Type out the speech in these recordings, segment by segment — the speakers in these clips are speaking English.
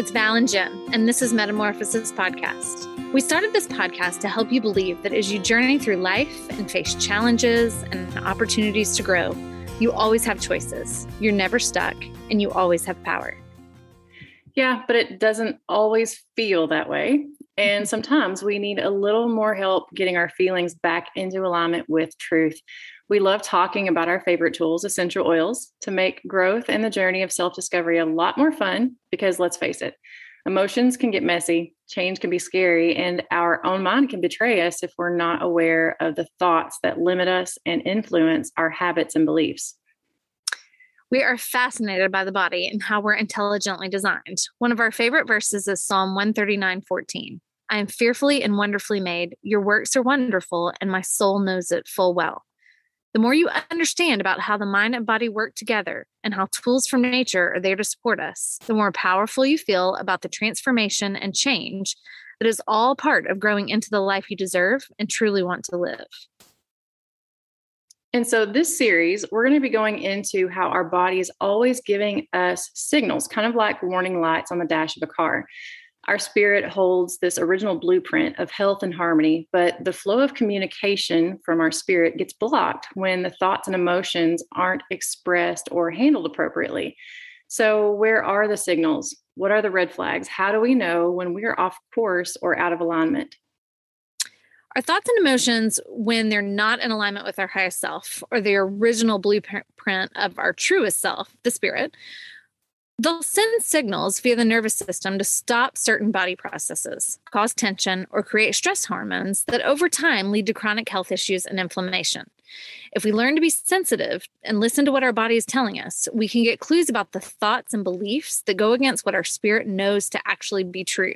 it's Val and Jim, and this is Metamorphosis Podcast. We started this podcast to help you believe that as you journey through life and face challenges and opportunities to grow, you always have choices. You're never stuck, and you always have power. Yeah, but it doesn't always feel that way. And mm-hmm. sometimes we need a little more help getting our feelings back into alignment with truth. We love talking about our favorite tools, essential oils, to make growth and the journey of self discovery a lot more fun because let's face it, emotions can get messy, change can be scary, and our own mind can betray us if we're not aware of the thoughts that limit us and influence our habits and beliefs. We are fascinated by the body and how we're intelligently designed. One of our favorite verses is Psalm 139 14. I am fearfully and wonderfully made. Your works are wonderful, and my soul knows it full well. The more you understand about how the mind and body work together and how tools from nature are there to support us, the more powerful you feel about the transformation and change that is all part of growing into the life you deserve and truly want to live. And so, this series, we're going to be going into how our body is always giving us signals, kind of like warning lights on the dash of a car. Our spirit holds this original blueprint of health and harmony, but the flow of communication from our spirit gets blocked when the thoughts and emotions aren't expressed or handled appropriately. So, where are the signals? What are the red flags? How do we know when we're off course or out of alignment? Our thoughts and emotions, when they're not in alignment with our highest self or the original blueprint of our truest self, the spirit, They'll send signals via the nervous system to stop certain body processes, cause tension, or create stress hormones that over time lead to chronic health issues and inflammation. If we learn to be sensitive and listen to what our body is telling us, we can get clues about the thoughts and beliefs that go against what our spirit knows to actually be true.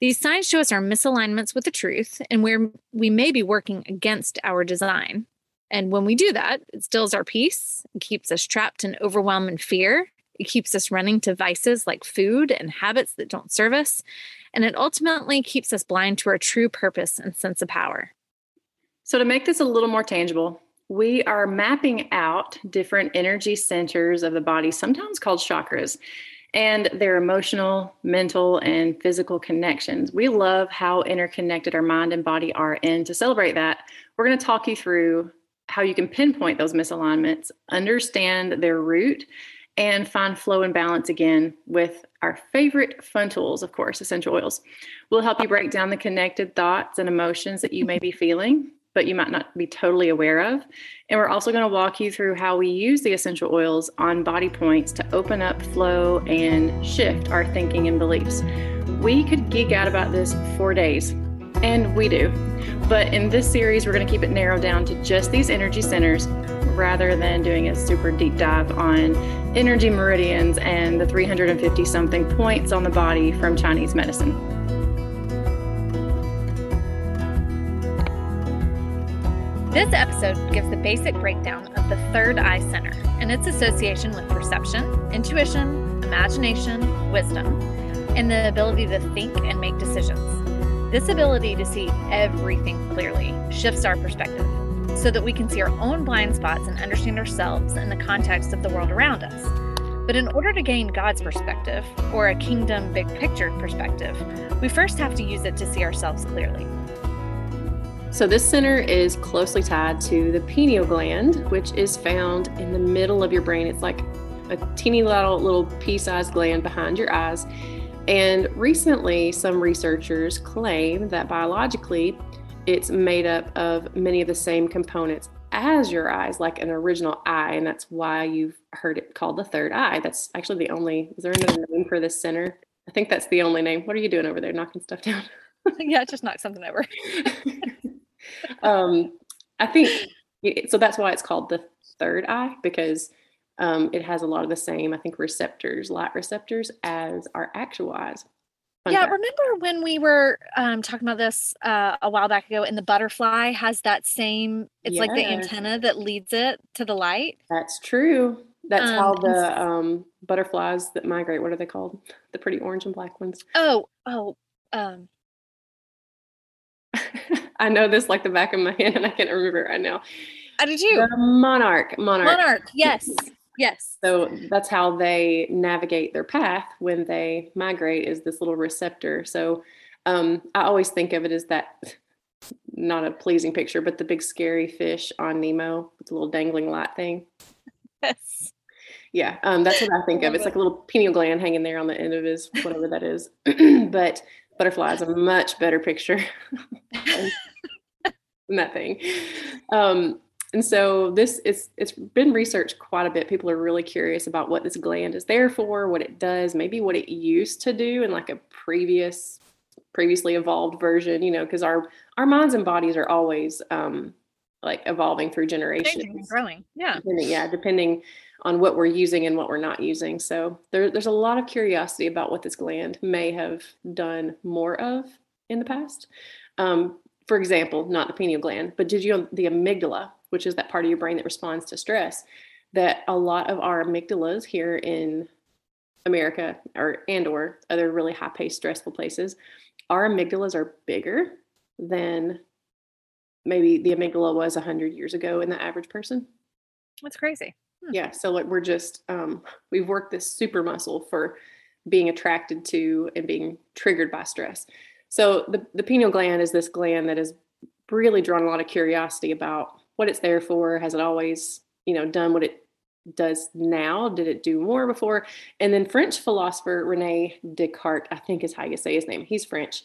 These signs show us our misalignments with the truth and where we may be working against our design. And when we do that, it stills our peace, it keeps us trapped in overwhelm and fear, it keeps us running to vices like food and habits that don't serve us. And it ultimately keeps us blind to our true purpose and sense of power. So, to make this a little more tangible, we are mapping out different energy centers of the body, sometimes called chakras, and their emotional, mental, and physical connections. We love how interconnected our mind and body are. And to celebrate that, we're going to talk you through how you can pinpoint those misalignments, understand their root, and find flow and balance again with our favorite fun tools, of course, essential oils. We'll help you break down the connected thoughts and emotions that you may be feeling, but you might not be totally aware of. And we're also going to walk you through how we use the essential oils on body points to open up flow and shift our thinking and beliefs. We could geek out about this for days, and we do. But in this series, we're going to keep it narrowed down to just these energy centers rather than doing a super deep dive on energy meridians and the 350 something points on the body from Chinese medicine. This episode gives the basic breakdown of the third eye center and its association with perception, intuition, imagination, wisdom, and the ability to think and make decisions. This ability to see everything clearly shifts our perspective so that we can see our own blind spots and understand ourselves in the context of the world around us. But in order to gain God's perspective, or a kingdom big picture perspective, we first have to use it to see ourselves clearly. So, this center is closely tied to the pineal gland, which is found in the middle of your brain. It's like a teeny little, little pea sized gland behind your eyes. And recently, some researchers claim that biologically, it's made up of many of the same components as your eyes, like an original eye, and that's why you've heard it called the third eye. That's actually the only. Is there another name for this center? I think that's the only name. What are you doing over there, knocking stuff down? yeah, just knock something over. um, I think so. That's why it's called the third eye because um, it has a lot of the same, I think, receptors, light receptors, as our actual eyes. Yeah, fact. remember when we were um, talking about this uh, a while back ago, and the butterfly has that same, it's yes. like the antenna that leads it to the light. That's true. That's um, how the um, butterflies that migrate, what are they called? The pretty orange and black ones. Oh, oh, um. I know this like the back of my hand, and I can't remember it right now. How did you? The monarch. Monarch. Monarch, yes. Yes. So that's how they navigate their path when they migrate is this little receptor. So um, I always think of it as that not a pleasing picture, but the big scary fish on Nemo with the little dangling light thing. Yes. Yeah, um, that's what I think of. It's like a little pineal gland hanging there on the end of his whatever that is. but butterfly is a much better picture than that thing. Um, and so this is it's been researched quite a bit. People are really curious about what this gland is there for, what it does, maybe what it used to do in like a previous previously evolved version, you know, because our our minds and bodies are always um like evolving through generations. Growing. Yeah. Depending, yeah, depending on what we're using and what we're not using. So there, there's a lot of curiosity about what this gland may have done more of in the past. Um, for example, not the pineal gland, but did you know the amygdala, which is that part of your brain that responds to stress, that a lot of our amygdalas here in America or and or other really high paced stressful places, our amygdalas are bigger than maybe the amygdala was 100 years ago in the average person. That's crazy. Hmm. Yeah. So, like, we're just, um, we've worked this super muscle for being attracted to and being triggered by stress. So, the, the pineal gland is this gland that has really drawn a lot of curiosity about what it's there for. Has it always, you know, done what it does now? Did it do more before? And then French philosopher Rene Descartes, I think is how you say his name. He's French.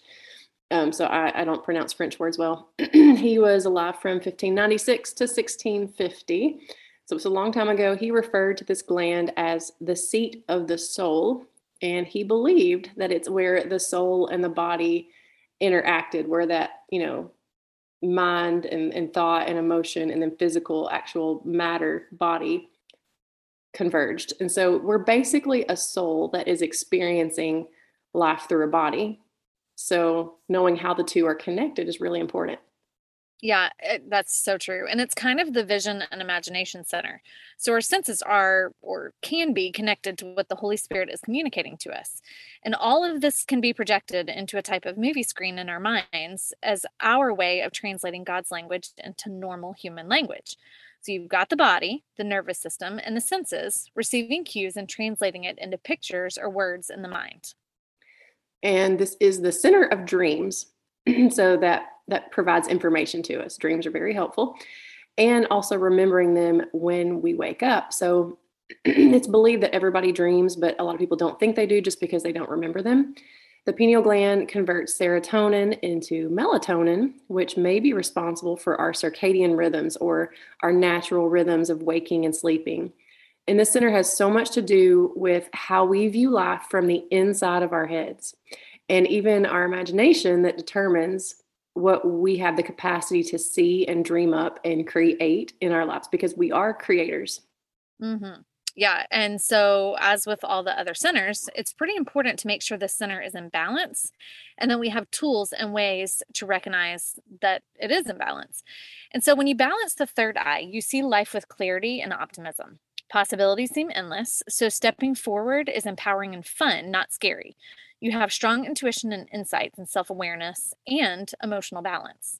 Um, so I, I, don't pronounce French words well. he was alive from 1596 to 1650. So it's a long time ago. He referred to this gland as the seat of the soul. And he believed that it's where the soul and the body interacted, where that, you know, mind and, and thought and emotion and then physical, actual matter, body converged. And so we're basically a soul that is experiencing life through a body. So knowing how the two are connected is really important. Yeah, it, that's so true. And it's kind of the vision and imagination center. So our senses are or can be connected to what the Holy Spirit is communicating to us. And all of this can be projected into a type of movie screen in our minds as our way of translating God's language into normal human language. So you've got the body, the nervous system, and the senses receiving cues and translating it into pictures or words in the mind. And this is the center of dreams. so that that provides information to us. Dreams are very helpful. And also remembering them when we wake up. So it's believed that everybody dreams, but a lot of people don't think they do just because they don't remember them. The pineal gland converts serotonin into melatonin, which may be responsible for our circadian rhythms or our natural rhythms of waking and sleeping. And this center has so much to do with how we view life from the inside of our heads and even our imagination that determines what we have the capacity to see and dream up and create in our lives because we are creators. Mm-hmm. Yeah. And so, as with all the other centers, it's pretty important to make sure the center is in balance. And then we have tools and ways to recognize that it is in balance. And so, when you balance the third eye, you see life with clarity and optimism. Possibilities seem endless. So, stepping forward is empowering and fun, not scary. You have strong intuition and insights and self awareness and emotional balance.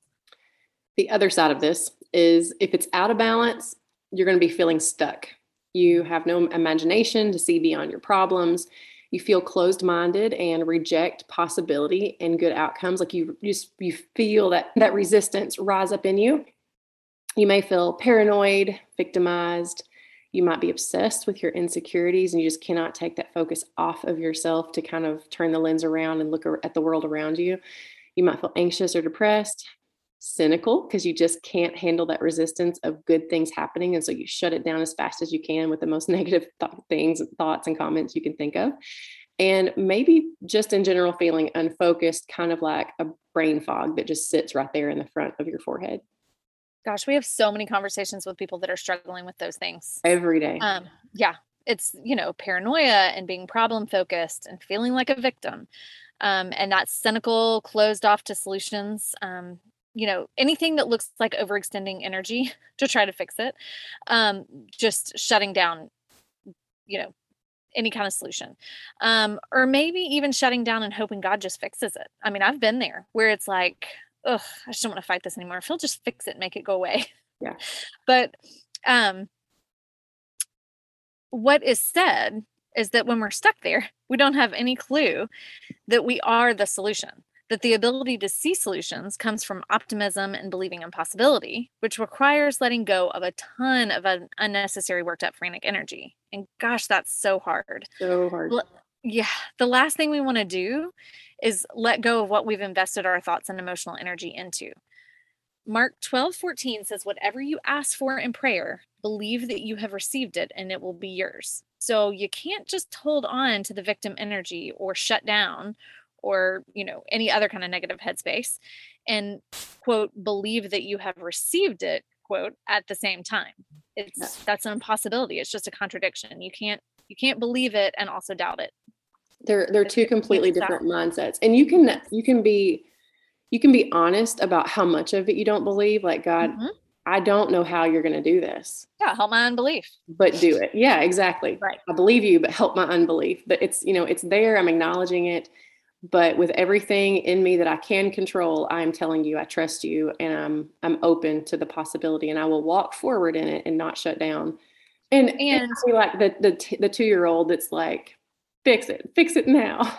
The other side of this is if it's out of balance, you're going to be feeling stuck. You have no imagination to see beyond your problems. You feel closed minded and reject possibility and good outcomes. Like you just you feel that that resistance rise up in you. You may feel paranoid, victimized, you might be obsessed with your insecurities and you just cannot take that focus off of yourself to kind of turn the lens around and look at the world around you. You might feel anxious or depressed, cynical because you just can't handle that resistance of good things happening. And so you shut it down as fast as you can with the most negative th- things, thoughts, and comments you can think of. And maybe just in general feeling unfocused, kind of like a brain fog that just sits right there in the front of your forehead. Gosh, we have so many conversations with people that are struggling with those things every day. Um, yeah, it's you know paranoia and being problem focused and feeling like a victim, um, and that cynical, closed off to solutions. Um, you know anything that looks like overextending energy to try to fix it, um, just shutting down. You know any kind of solution um, or maybe even shutting down and hoping god just fixes it i mean i've been there where it's like ugh, I just don't want to fight this anymore. If he'll just fix it, make it go away. Yeah. But um what is said is that when we're stuck there, we don't have any clue that we are the solution. That the ability to see solutions comes from optimism and believing in possibility, which requires letting go of a ton of un- unnecessary worked up frantic energy. And gosh, that's so hard. So hard. L- yeah. The last thing we want to do is let go of what we've invested our thoughts and emotional energy into. Mark 12, 14 says, Whatever you ask for in prayer, believe that you have received it and it will be yours. So you can't just hold on to the victim energy or shut down or, you know, any other kind of negative headspace and quote, believe that you have received it, quote, at the same time. It's that's an impossibility. It's just a contradiction. You can't you can't believe it and also doubt it. They're they're two completely different mindsets. And you can you can be you can be honest about how much of it you don't believe. Like, God, mm-hmm. I don't know how you're going to do this. Yeah, help my unbelief. But do it. Yeah, exactly. Right. I believe you, but help my unbelief. But it's, you know, it's there. I'm acknowledging it. But with everything in me that I can control, I'm telling you, I trust you and I'm I'm open to the possibility and I will walk forward in it and not shut down. And and like the the the two year old that's like, fix it, fix it now.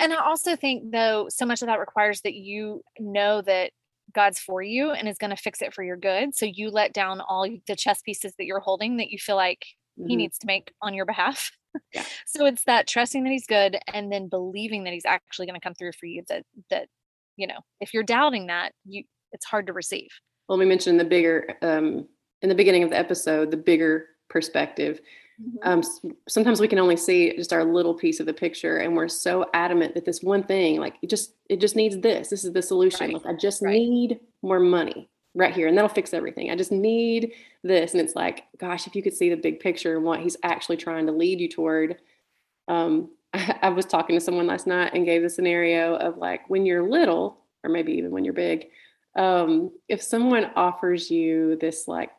and I also think though so much of that requires that you know that God's for you and is going to fix it for your good. So you let down all the chess pieces that you're holding that you feel like mm-hmm. he needs to make on your behalf. Yeah. so it's that trusting that he's good and then believing that he's actually going to come through for you that that you know, if you're doubting that, you it's hard to receive. Well, we mentioned the bigger um in the beginning of the episode, the bigger perspective Mm-hmm. Um, sometimes we can only see just our little piece of the picture, and we're so adamant that this one thing, like it just, it just needs this. This is the solution. Right. Like, I just right. need more money right here, and that'll fix everything. I just need this, and it's like, gosh, if you could see the big picture and what he's actually trying to lead you toward. Um, I, I was talking to someone last night and gave the scenario of like when you're little, or maybe even when you're big. Um, if someone offers you this like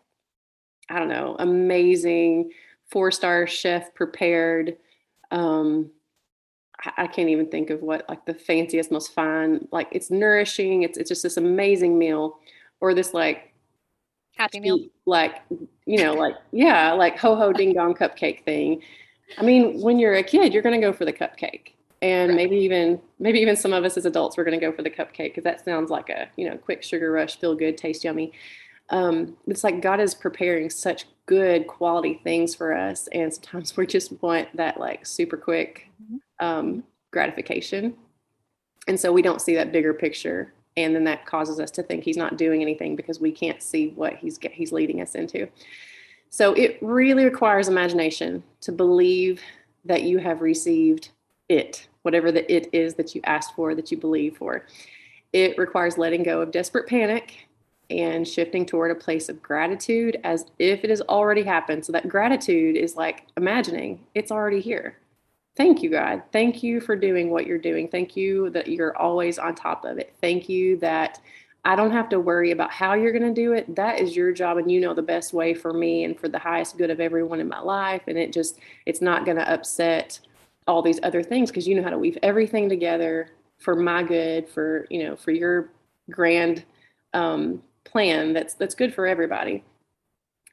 I don't know, amazing four star chef prepared um I can't even think of what like the fanciest, most fine, like it's nourishing. It's it's just this amazing meal, or this like happy meal, like you know, like yeah, like ho ho ding dong cupcake thing. I mean, when you're a kid, you're going to go for the cupcake, and right. maybe even maybe even some of us as adults, we're going to go for the cupcake because that sounds like a you know quick sugar rush, feel good, taste yummy um, it's like God is preparing such good quality things for us, and sometimes we just want that like super quick mm-hmm. um, gratification, and so we don't see that bigger picture, and then that causes us to think He's not doing anything because we can't see what He's He's leading us into. So it really requires imagination to believe that you have received it, whatever the it is that you asked for, that you believe for. It requires letting go of desperate panic and shifting toward a place of gratitude as if it has already happened. So that gratitude is like imagining it's already here. Thank you, God. Thank you for doing what you're doing. Thank you that you're always on top of it. Thank you that I don't have to worry about how you're going to do it. That is your job and you know the best way for me and for the highest good of everyone in my life and it just it's not going to upset all these other things because you know how to weave everything together for my good, for, you know, for your grand um, plan that's that's good for everybody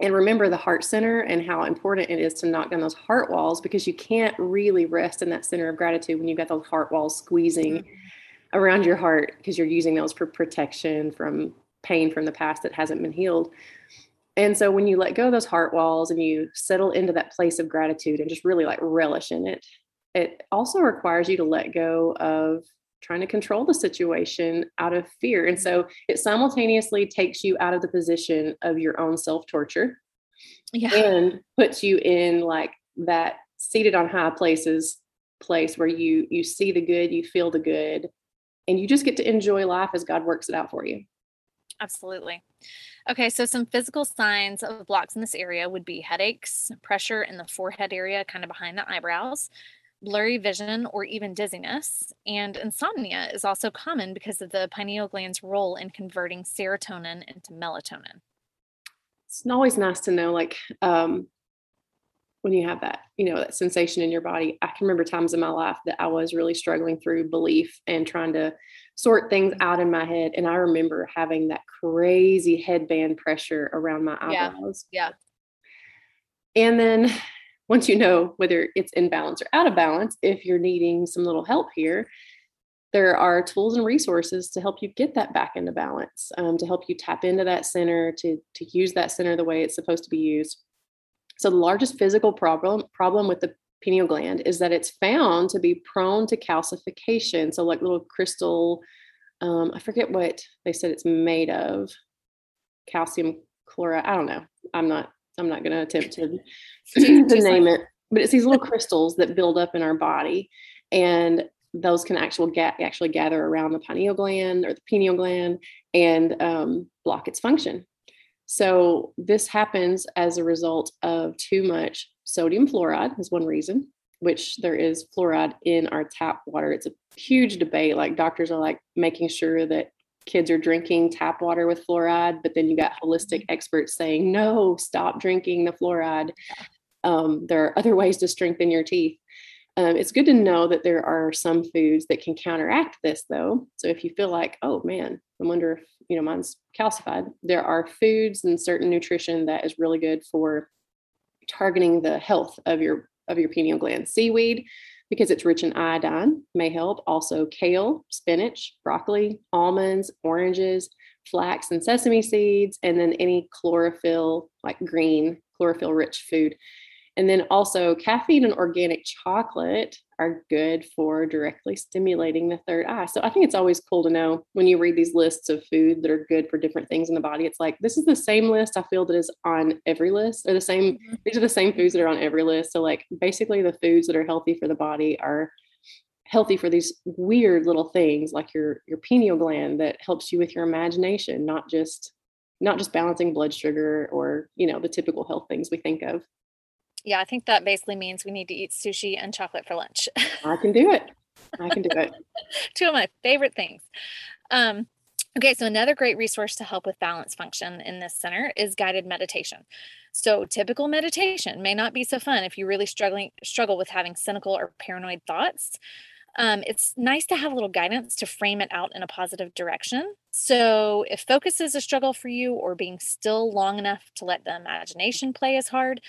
and remember the heart center and how important it is to knock down those heart walls because you can't really rest in that center of gratitude when you've got those heart walls squeezing mm-hmm. around your heart because you're using those for protection from pain from the past that hasn't been healed. And so when you let go of those heart walls and you settle into that place of gratitude and just really like relish in it, it also requires you to let go of trying to control the situation out of fear. And so it simultaneously takes you out of the position of your own self torture yeah. and puts you in like that seated on high places place where you you see the good, you feel the good, and you just get to enjoy life as God works it out for you. Absolutely. Okay, so some physical signs of blocks in this area would be headaches, pressure in the forehead area, kind of behind the eyebrows, blurry vision, or even dizziness. And insomnia is also common because of the pineal gland's role in converting serotonin into melatonin. It's always nice to know, like, um, when you have that, you know, that sensation in your body. I can remember times in my life that I was really struggling through belief and trying to sort things out in my head. And I remember having that crazy headband pressure around my eyebrows. Yeah. yeah. And then once you know whether it's in balance or out of balance, if you're needing some little help here, there are tools and resources to help you get that back into balance, um, to help you tap into that center, to, to use that center the way it's supposed to be used. So the largest physical problem problem with the pineal gland is that it's found to be prone to calcification. So like little crystal, um, I forget what they said it's made of, calcium chloride. I don't know. I'm not. I'm not going to attempt to to name it, but it's these little crystals that build up in our body, and those can actual ga- actually gather around the pineal gland or the pineal gland and um, block its function. So this happens as a result of too much sodium fluoride is one reason, which there is fluoride in our tap water. It's a huge debate. Like doctors are like making sure that kids are drinking tap water with fluoride, but then you got holistic mm-hmm. experts saying, no, stop drinking the fluoride. Um, there are other ways to strengthen your teeth. Um, it's good to know that there are some foods that can counteract this, though. So if you feel like, oh man, I wonder if you know mine's calcified, there are foods and certain nutrition that is really good for targeting the health of your of your pineal gland. Seaweed, because it's rich in iodine, may help. Also, kale, spinach, broccoli, almonds, oranges, flax, and sesame seeds, and then any chlorophyll, like green chlorophyll rich food and then also, caffeine and organic chocolate are good for directly stimulating the third eye. So I think it's always cool to know when you read these lists of food that are good for different things in the body. It's like this is the same list I feel that is on every list, or the same, mm-hmm. these are the same foods that are on every list. So, like, basically, the foods that are healthy for the body are healthy for these weird little things like your your pineal gland that helps you with your imagination not just not just balancing blood sugar or you know the typical health things we think of yeah, I think that basically means we need to eat sushi and chocolate for lunch. I can do it. I can do it. Two of my favorite things. Um, okay, so another great resource to help with balance function in this center is guided meditation. So typical meditation may not be so fun if you really struggling struggle with having cynical or paranoid thoughts. Um, it's nice to have a little guidance to frame it out in a positive direction. So, if focus is a struggle for you, or being still long enough to let the imagination play is hard,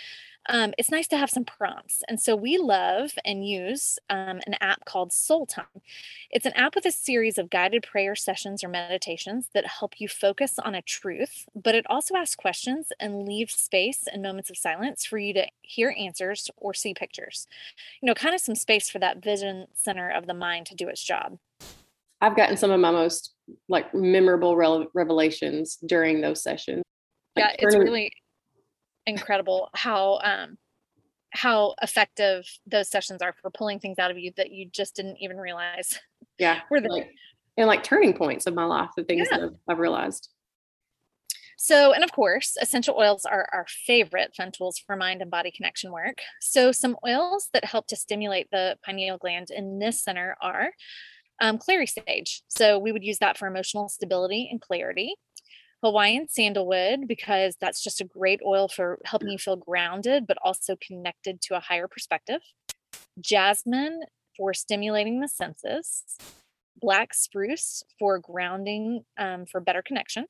um, it's nice to have some prompts. And so we love and use um, an app called Soultime. It's an app with a series of guided prayer sessions or meditations that help you focus on a truth, but it also asks questions and leaves space and moments of silence for you to hear answers or see pictures. You know, kind of some space for that vision center of the mind to do its job. I've gotten some of my most like memorable revelations during those sessions. Like yeah, it's really incredible how um how effective those sessions are for pulling things out of you that you just didn't even realize. Yeah. were there. Like, and like turning points of my life, the things yeah. that I've, I've realized. So, and of course, essential oils are our favorite fun tools for mind and body connection work. So, some oils that help to stimulate the pineal gland in this center are um, clary sage. So, we would use that for emotional stability and clarity. Hawaiian sandalwood because that's just a great oil for helping you feel grounded, but also connected to a higher perspective. Jasmine for stimulating the senses. Black spruce for grounding um, for better connection.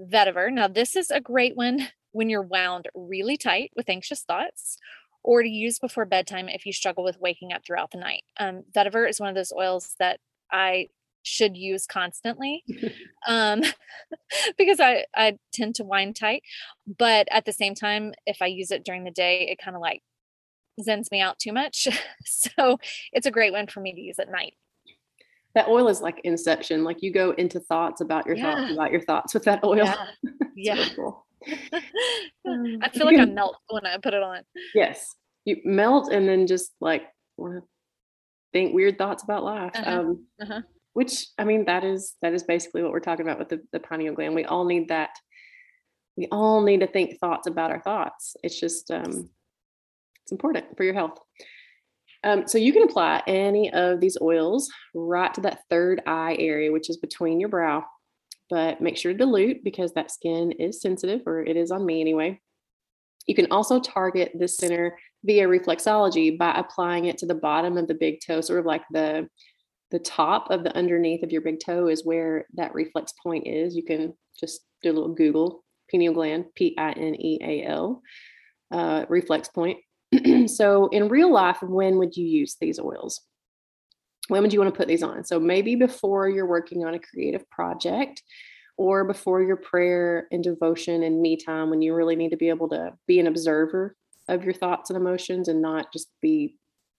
Vetiver. Now, this is a great one when you're wound really tight with anxious thoughts or to use before bedtime if you struggle with waking up throughout the night. Um, vetiver is one of those oils that I should use constantly um, because I, I tend to wind tight. But at the same time, if I use it during the day, it kind of like zens me out too much. so it's a great one for me to use at night. That oil is like inception. Like you go into thoughts about your yeah. thoughts about your thoughts with that oil. Yeah. yeah. Cool. I feel like I melt when I put it on. Yes. You melt and then just like think weird thoughts about life. Uh-huh. Um, uh-huh which i mean that is that is basically what we're talking about with the, the pineal gland. We all need that. We all need to think thoughts about our thoughts. It's just um it's important for your health. Um, so you can apply any of these oils right to that third eye area which is between your brow but make sure to dilute because that skin is sensitive or it is on me anyway. You can also target this center via reflexology by applying it to the bottom of the big toe sort of like the the top of the underneath of your big toe is where that reflex point is. You can just do a little Google pineal gland, P I N E A L, uh, reflex point. so, in real life, when would you use these oils? When would you want to put these on? So, maybe before you're working on a creative project or before your prayer and devotion and me time when you really need to be able to be an observer of your thoughts and emotions and not just be,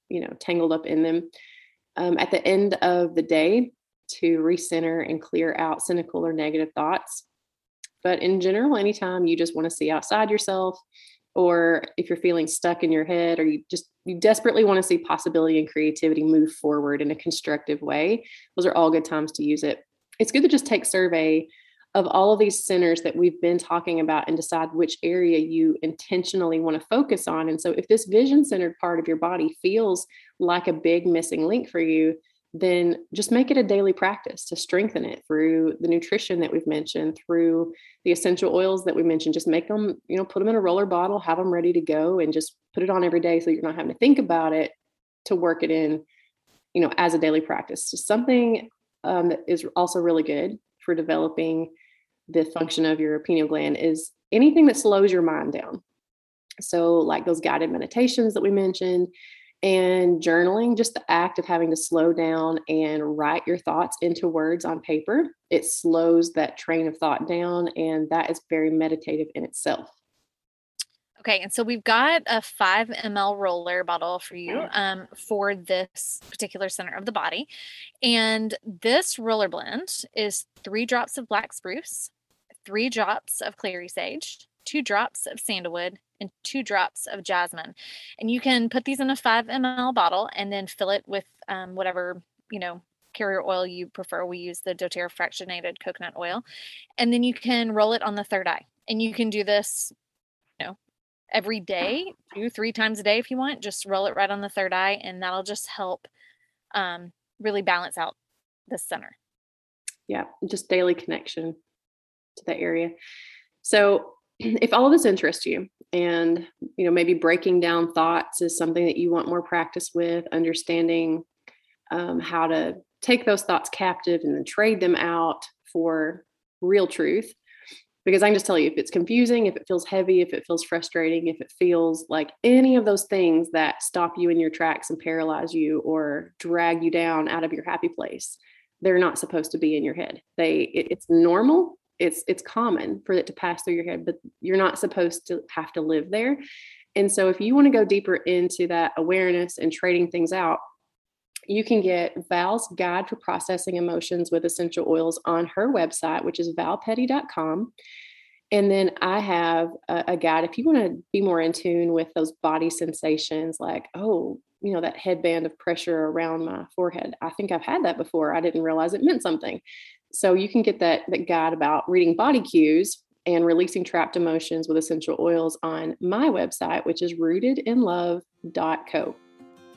you know, tangled up in them. Um, at the end of the day, to recenter and clear out cynical or negative thoughts. But in general, anytime you just want to see outside yourself, or if you're feeling stuck in your head, or you just you desperately want to see possibility and creativity move forward in a constructive way, those are all good times to use it. It's good to just take survey of all of these centers that we've been talking about and decide which area you intentionally want to focus on. And so, if this vision centered part of your body feels like a big missing link for you, then just make it a daily practice to strengthen it through the nutrition that we've mentioned, through the essential oils that we mentioned. Just make them, you know, put them in a roller bottle, have them ready to go, and just put it on every day so you're not having to think about it to work it in, you know, as a daily practice. Just something um, that is also really good for developing the function of your pineal gland is anything that slows your mind down. So, like those guided meditations that we mentioned, and journaling, just the act of having to slow down and write your thoughts into words on paper, it slows that train of thought down. And that is very meditative in itself. Okay, and so we've got a five ml roller bottle for you um, for this particular center of the body. And this roller blend is three drops of black spruce, three drops of clary sage, two drops of sandalwood, and two drops of jasmine. And you can put these in a five ml bottle and then fill it with um, whatever, you know, carrier oil you prefer. We use the doTERRA fractionated coconut oil. And then you can roll it on the third eye. And you can do this, every day, two, three times a day if you want. Just roll it right on the third eye, and that'll just help um, really balance out the center. Yeah, just daily connection to that area. So if all of this interests you and you know maybe breaking down thoughts is something that you want more practice with understanding um, how to take those thoughts captive and then trade them out for real truth because i can just tell you if it's confusing if it feels heavy if it feels frustrating if it feels like any of those things that stop you in your tracks and paralyze you or drag you down out of your happy place they're not supposed to be in your head. They it, it's normal. It's it's common for it to pass through your head but you're not supposed to have to live there. And so if you want to go deeper into that awareness and trading things out you can get val's guide for processing emotions with essential oils on her website which is valpetty.com and then i have a, a guide if you want to be more in tune with those body sensations like oh you know that headband of pressure around my forehead. I think i've had that before. I didn't realize it meant something. So you can get that, that guide about reading body cues and releasing trapped emotions with essential oils on my website, which is rootedinlove.co.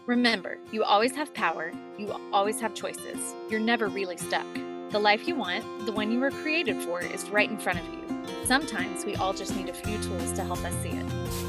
Remember, you always have power, you always have choices. You're never really stuck. The life you want, the one you were created for, is right in front of you. Sometimes we all just need a few tools to help us see it.